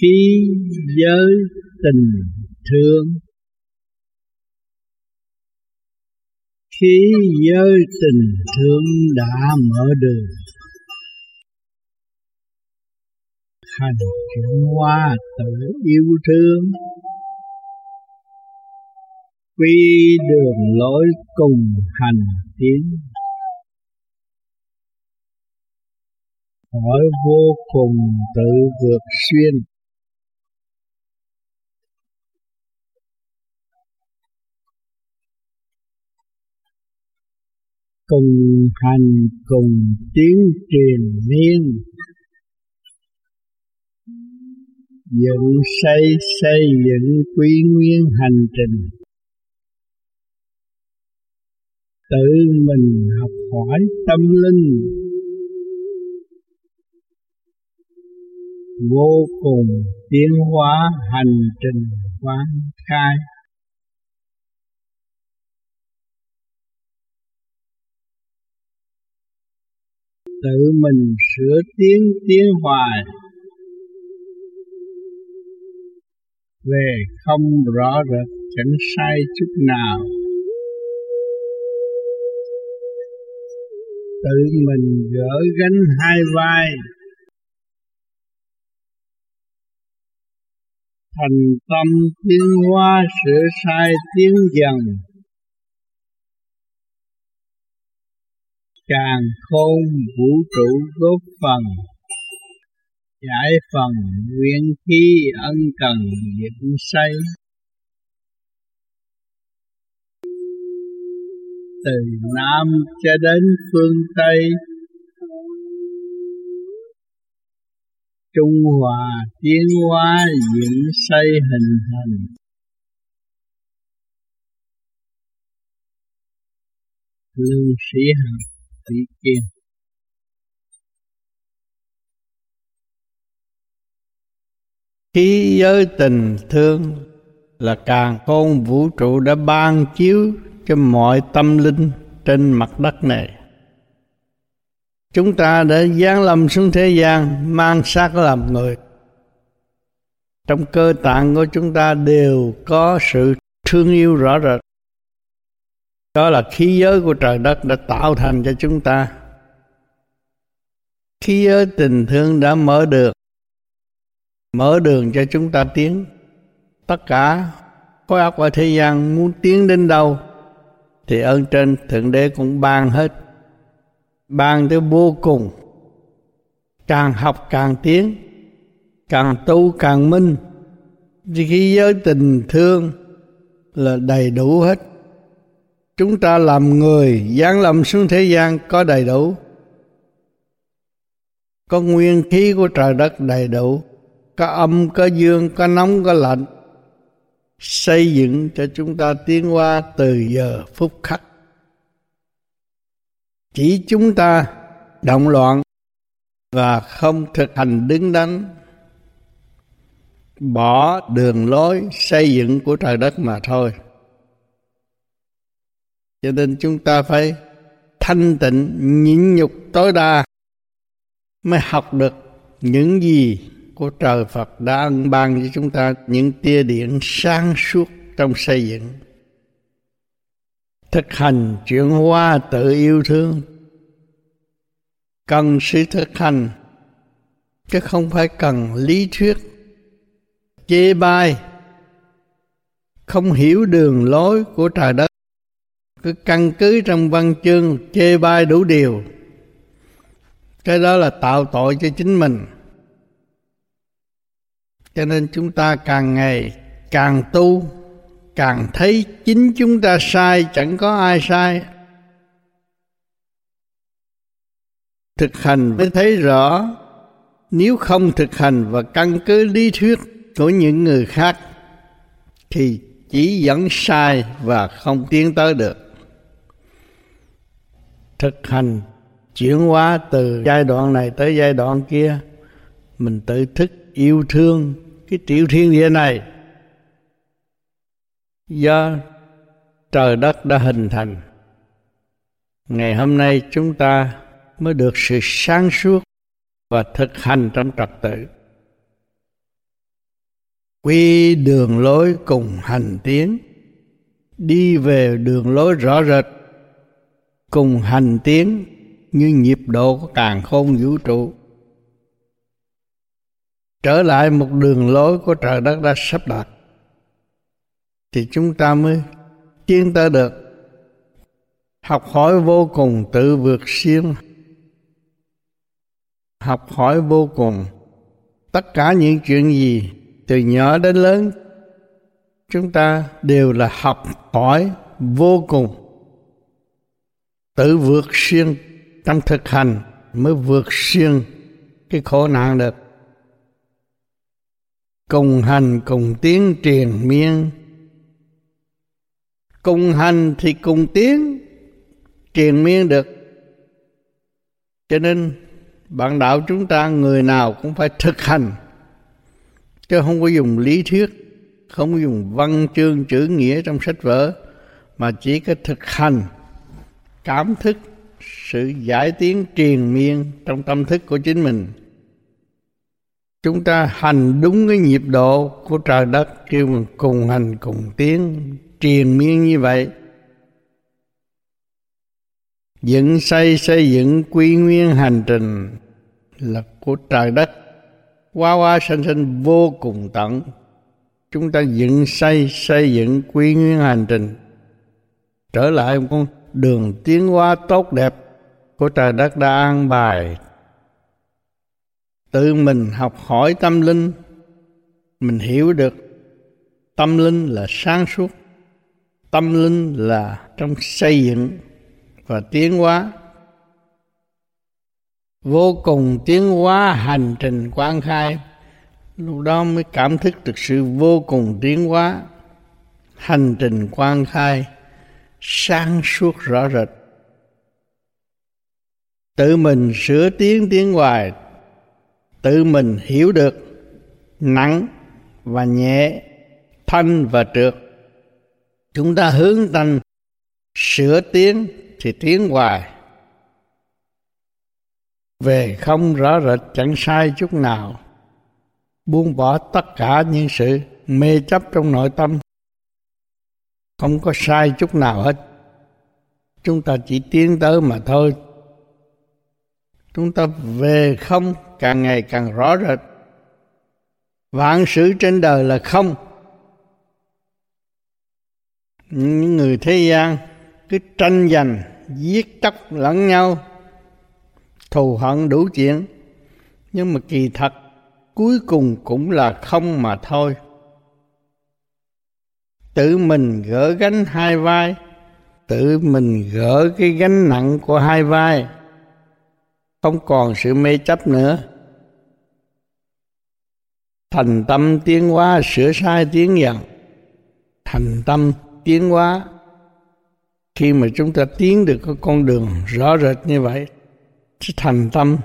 khí giới tình thương khí giới tình thương đã mở đường, hành chuyển hoa tự yêu thương, quy đường lối cùng hành tiến. Hỏi vô cùng tự vượt xuyên. Cùng hành, cùng tiến truyền miên dựng xây xây dựng quy nguyên hành trình. Tự mình học hỏi tâm linh. Vô cùng tiến hóa hành trình quán khai. Tự mình sửa tiến tiến hoài về không rõ rệt, chẳng sai chút nào. Tự mình gỡ gánh hai vai thành tâm tiến hóa sửa sai tiến dần. Càng khôn vũ trụ góp phần, giải phần nguyên khí ân cần dựng xây từ nam cho đến phương tây trung hòa tiến hóa diễn xây hình thành. Lương sĩ hằng tỷ kiên. Khi giới tình thương là càng khôn, vũ trụ đã ban chiếu cho mọi tâm linh trên mặt đất này chúng ta đã giáng lâm xuống thế gian, mang xác làm người. Trong cơ tạng của chúng ta đều có sự thương yêu rõ rệt. Đó là khí giới của trời đất đã tạo thành cho chúng ta. Khí giới tình thương đã mở được, mở đường cho chúng ta tiến. Tất cả khối óc ở thế gian muốn tiến đến đâu, thì ơn trên thượng đế cũng ban hết bàn tới vô cùng. Càng học càng tiến, càng tu càng minh. Thì khi giới tình thương là đầy đủ hết. Chúng ta làm người, giáng lâm xuống thế gian có đầy đủ. Có nguyên khí của trời đất đầy đủ. Có âm, có dương, có nóng, có lạnh. Xây dựng cho chúng ta tiến qua từ giờ phút khắc chỉ chúng ta động loạn và không thực hành đứng đắn, bỏ đường lối xây dựng của trời đất mà thôi. Cho nên chúng ta phải thanh tịnh, nhịn nhục, tối đa mới học được những gì của trời Phật đã ân ban cho chúng ta, những tia điện sáng suốt trong xây dựng thực hành chuyển hóa tự yêu thương. Cần sự thực hành, chứ không phải cần lý thuyết, chê bai, không hiểu đường lối của trời đất. Cứ căn cứ trong văn chương chê bai đủ điều. Cái đó là tạo tội cho chính mình. Cho nên chúng ta càng ngày càng tu càng thấy chính chúng ta sai, chẳng có ai sai. Thực hành mới thấy rõ, nếu không thực hành và căn cứ lý thuyết của những người khác, thì chỉ dẫn sai và không tiến tới được. Thực hành chuyển hóa từ giai đoạn này tới giai đoạn kia, mình tự thức yêu thương cái tiểu thiên địa này do trời đất đã hình thành, ngày hôm nay chúng ta mới được sự sáng suốt và thực hành trong trật tự. Quy đường lối cùng hành tiến, đi về đường lối rõ rệt. Cùng hành tiến như nhịp độ của càng khôn vũ trụ. Trở lại một đường lối của trời đất đã sắp đặt thì chúng ta mới tiến tới được. Học hỏi vô cùng tự vượt siêng. Học hỏi vô cùng tất cả những chuyện gì từ nhỏ đến lớn, chúng ta đều là học hỏi vô cùng. Tự vượt siêng trong thực hành mới vượt siêng cái khổ nạn được. Cùng hành, cùng tiến truyền miên cùng hành thì cùng tiến truyền miên được. Cho nên, bạn đạo chúng ta người nào cũng phải thực hành. Chứ không có dùng lý thuyết, không có dùng văn chương, chữ nghĩa trong sách vở, mà chỉ có thực hành, cảm thức, sự giải tiến triền miên trong tâm thức của chính mình. Chúng ta hành đúng cái nhịp độ của trời đất, kêu mình cùng hành, cùng tiến triền miên như vậy. Dựng xây xây dựng quy nguyên hành trình là của trời đất qua qua sanh sanh vô cùng tận. Chúng ta dựng xây xây dựng quy nguyên hành trình. Trở lại một con đường tiến hóa tốt đẹp của trời đất đã an bài. Tự mình học hỏi tâm linh, mình hiểu được tâm linh là sáng suốt tâm linh là trong xây dựng và tiến hóa. Vô cùng tiến hóa hành trình quan khai, lúc đó mới cảm thức được sự vô cùng tiến hóa, hành trình quan khai sáng suốt rõ rệt. Tự mình sửa tiến tiến hoài, tự mình hiểu được nặng và nhẹ, thanh và trượt chúng ta hướng tâm sửa tiến thì tiến hoài. Về không rõ rệt, chẳng sai chút nào. Buông bỏ tất cả những sự mê chấp trong nội tâm. Không có sai chút nào hết. Chúng ta chỉ tiến tới mà thôi. Chúng ta về không càng ngày càng rõ rệt. Vạn sự trên đời là không những người thế gian cứ tranh giành, giết chóc lẫn nhau, thù hận đủ chuyện. Nhưng mà kỳ thật, cuối cùng cũng là không mà thôi. Tự mình gỡ gánh hai vai, tự mình gỡ cái gánh nặng của hai vai, không còn sự mê chấp nữa. Thành tâm tiến hóa, sửa sai, tiến dần. Thành tâm tiến hóa. Khi mà chúng ta tiến được cái con đường rõ rệt như vậy thì thành tâm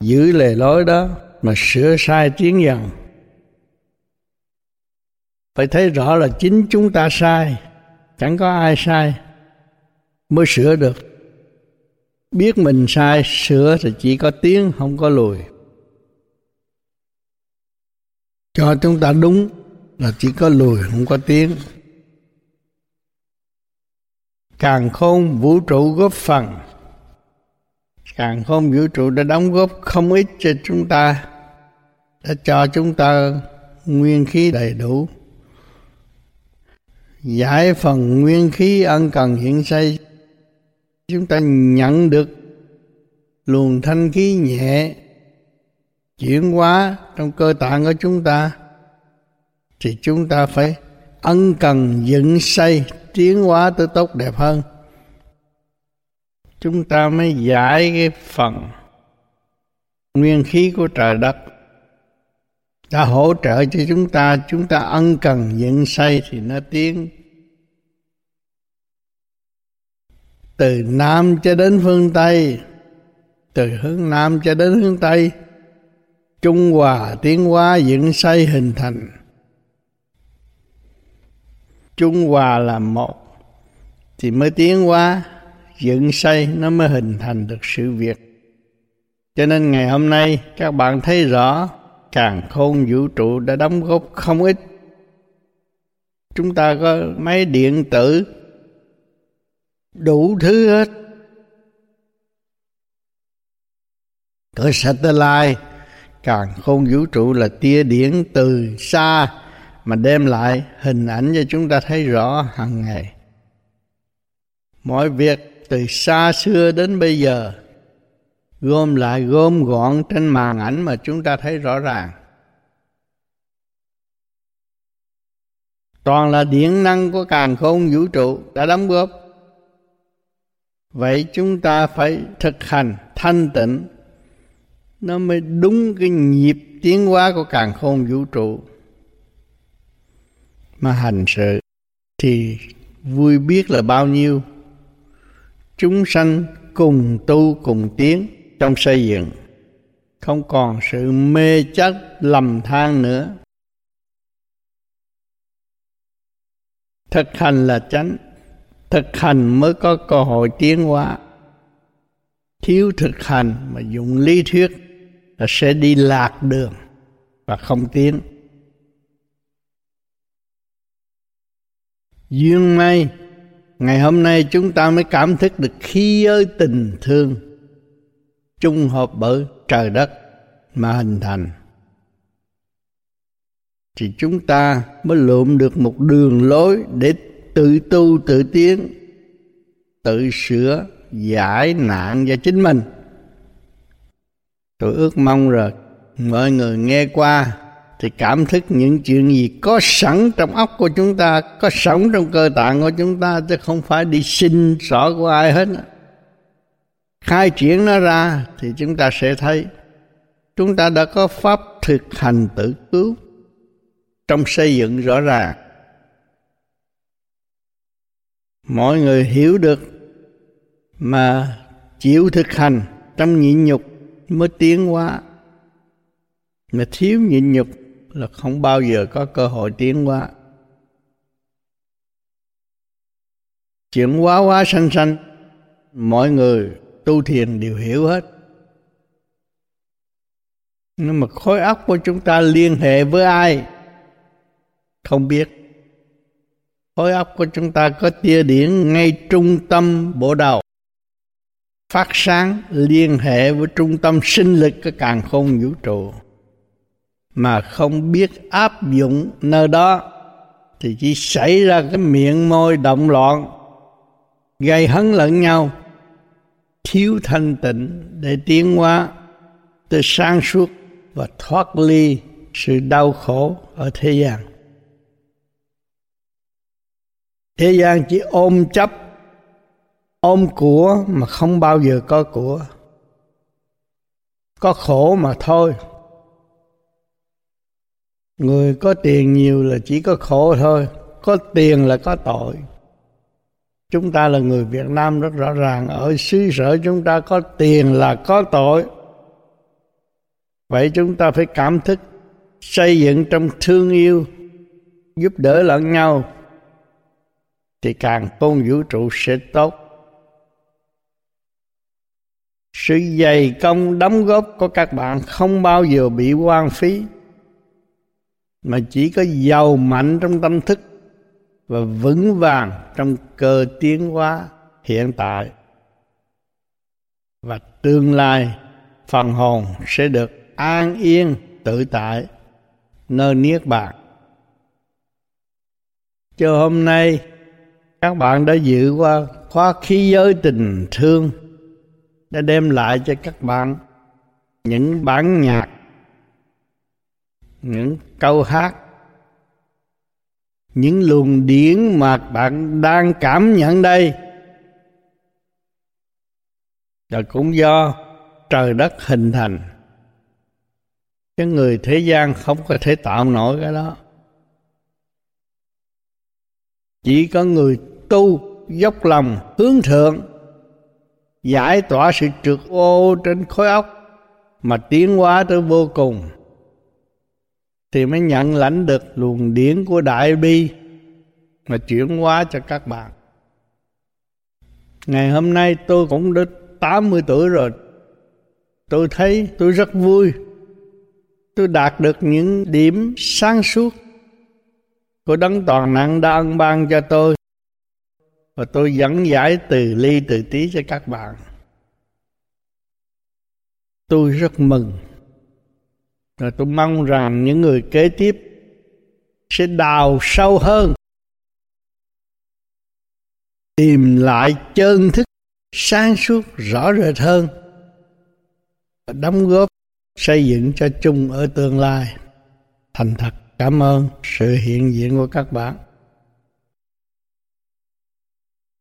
giữ lề lối đó mà sửa sai tiến dần phải thấy rõ là chính chúng ta sai, chẳng có ai sai mới sửa được. Biết mình sai, sửa thì chỉ có tiến không có lùi. Cho chúng ta đúng là chỉ có lùi, không có tiến càng khôn vũ trụ góp phần. Càng khôn vũ trụ đã đóng góp không ít cho chúng ta, đã cho chúng ta nguyên khí đầy đủ. Giải phần nguyên khí ân cần hiện xây chúng ta nhận được luồng thanh khí nhẹ chuyển hóa trong cơ tạng của chúng ta, thì chúng ta phải ân cần dựng xây, tiến hóa tới tốt đẹp hơn. Chúng ta mới giải cái phần nguyên khí của trời đất, đã hỗ trợ cho chúng ta. Chúng ta ân cần dựng xây thì nó tiến. Từ nam cho đến phương tây, từ hướng nam cho đến hướng tây, trung hòa tiến hóa, dựng xây hình thành trung hòa là một, thì mới tiến hóa, dựng xây, nó mới hình thành được sự việc. Cho nên ngày hôm nay, các bạn thấy rõ, càng khôn vũ trụ đã đóng góp không ít. Chúng ta có máy điện tử, đủ thứ hết. Có satellite, càng khôn vũ trụ là tia điện từ xa mà đem lại hình ảnh cho chúng ta thấy rõ hàng ngày. Mọi việc từ xa xưa đến bây giờ gom lại gom gọn trên màn ảnh mà chúng ta thấy rõ ràng. Toàn là điện năng của càng khôn vũ trụ đã đóng góp. Vậy chúng ta phải thực hành thanh tịnh. Nó mới đúng cái nhịp tiến hóa của càng khôn vũ trụ mà hành sự thì vui biết là bao nhiêu. Chúng sanh cùng tu cùng tiến trong xây dựng, không còn sự mê chấp lầm than nữa. Thực hành là chánh, thực hành mới có cơ hội tiến hóa. Thiếu thực hành mà dùng lý thuyết là sẽ đi lạc đường và không tiến. Duyên may ngày hôm nay chúng ta mới cảm thức được khi ơi tình thương chung hợp bởi trời đất mà hình thành. Thì chúng ta mới lượm được một đường lối để tự tu, tự tiến, tự sửa, giải nạn cho chính mình. Tôi ước mong rồi mọi người nghe qua thì cảm thức những chuyện gì có sẵn trong óc của chúng ta, có sẵn trong cơ tạng của chúng ta, chứ không phải đi xin xỏ của ai hết. Khai triển nó ra thì chúng ta sẽ thấy chúng ta đã có pháp thực hành tự cứu trong xây dựng rõ ràng. Mọi người hiểu được mà chịu thực hành trong nhịn nhục mới tiến hóa, mà thiếu nhịn nhục là không bao giờ có cơ hội tiến hóa. Chuyện quá quá sanh sanh, mọi người tu thiền đều hiểu hết. Nhưng mà khối óc của chúng ta liên hệ với ai? Không biết. Khối óc của chúng ta có tia điển ngay trung tâm bộ đầu. Phát sáng liên hệ với trung tâm sinh lực của càng khôn vũ trụ mà không biết áp dụng nơi đó, thì chỉ xảy ra cái miệng môi động loạn, gây hấn lẫn nhau, thiếu thanh tịnh để tiến hóa tới sáng suốt và thoát ly sự đau khổ ở thế gian. Thế gian chỉ ôm chấp, ôm của mà không bao giờ có của. Có khổ mà thôi người có tiền nhiều là chỉ có khổ thôi, có tiền là có tội. Chúng ta là người việt nam rất rõ ràng, ở xứ sở chúng ta có tiền là có tội. Vậy chúng ta phải cảm thức, xây dựng trong thương yêu, giúp đỡ lẫn nhau, thì càng tôn vũ trụ sẽ tốt. Sự dày công đóng góp của các bạn không bao giờ bị hoang phí mà chỉ có giàu mạnh trong tâm thức và vững vàng trong cơ tiến hóa hiện tại. Và tương lai phần hồn sẽ được an yên, tự tại, nơi niết bàn. Cho hôm nay, các bạn đã dự qua khóa khí giới tình thương, đã đem lại cho các bạn những bản nhạc những câu hát, những luồng điển mà bạn đang cảm nhận đây là cũng do trời đất hình thành. Cái người thế gian không có thể tạo nổi cái đó. Chỉ có người tu dốc lòng hướng thượng, giải tỏa sự trượt ô trên khối óc, mà tiến hóa tới vô cùng thì mới nhận lãnh được luồng điển của đại bi mà chuyển hóa cho các bạn. Ngày hôm nay tôi cũng đã 80 tuổi rồi. Tôi thấy tôi rất vui. Tôi đạt được những điểm sáng suốt của đấng toàn năng đã ân ban cho tôi. Và tôi dẫn giải từ ly từ tí cho các bạn. Tôi rất mừng. Rồi tôi mong rằng những người kế tiếp sẽ đào sâu hơn, tìm lại chân thức sáng suốt rõ rệt hơn và đóng góp xây dựng cho chung ở tương lai. Thành thật cảm ơn sự hiện diện của các bạn.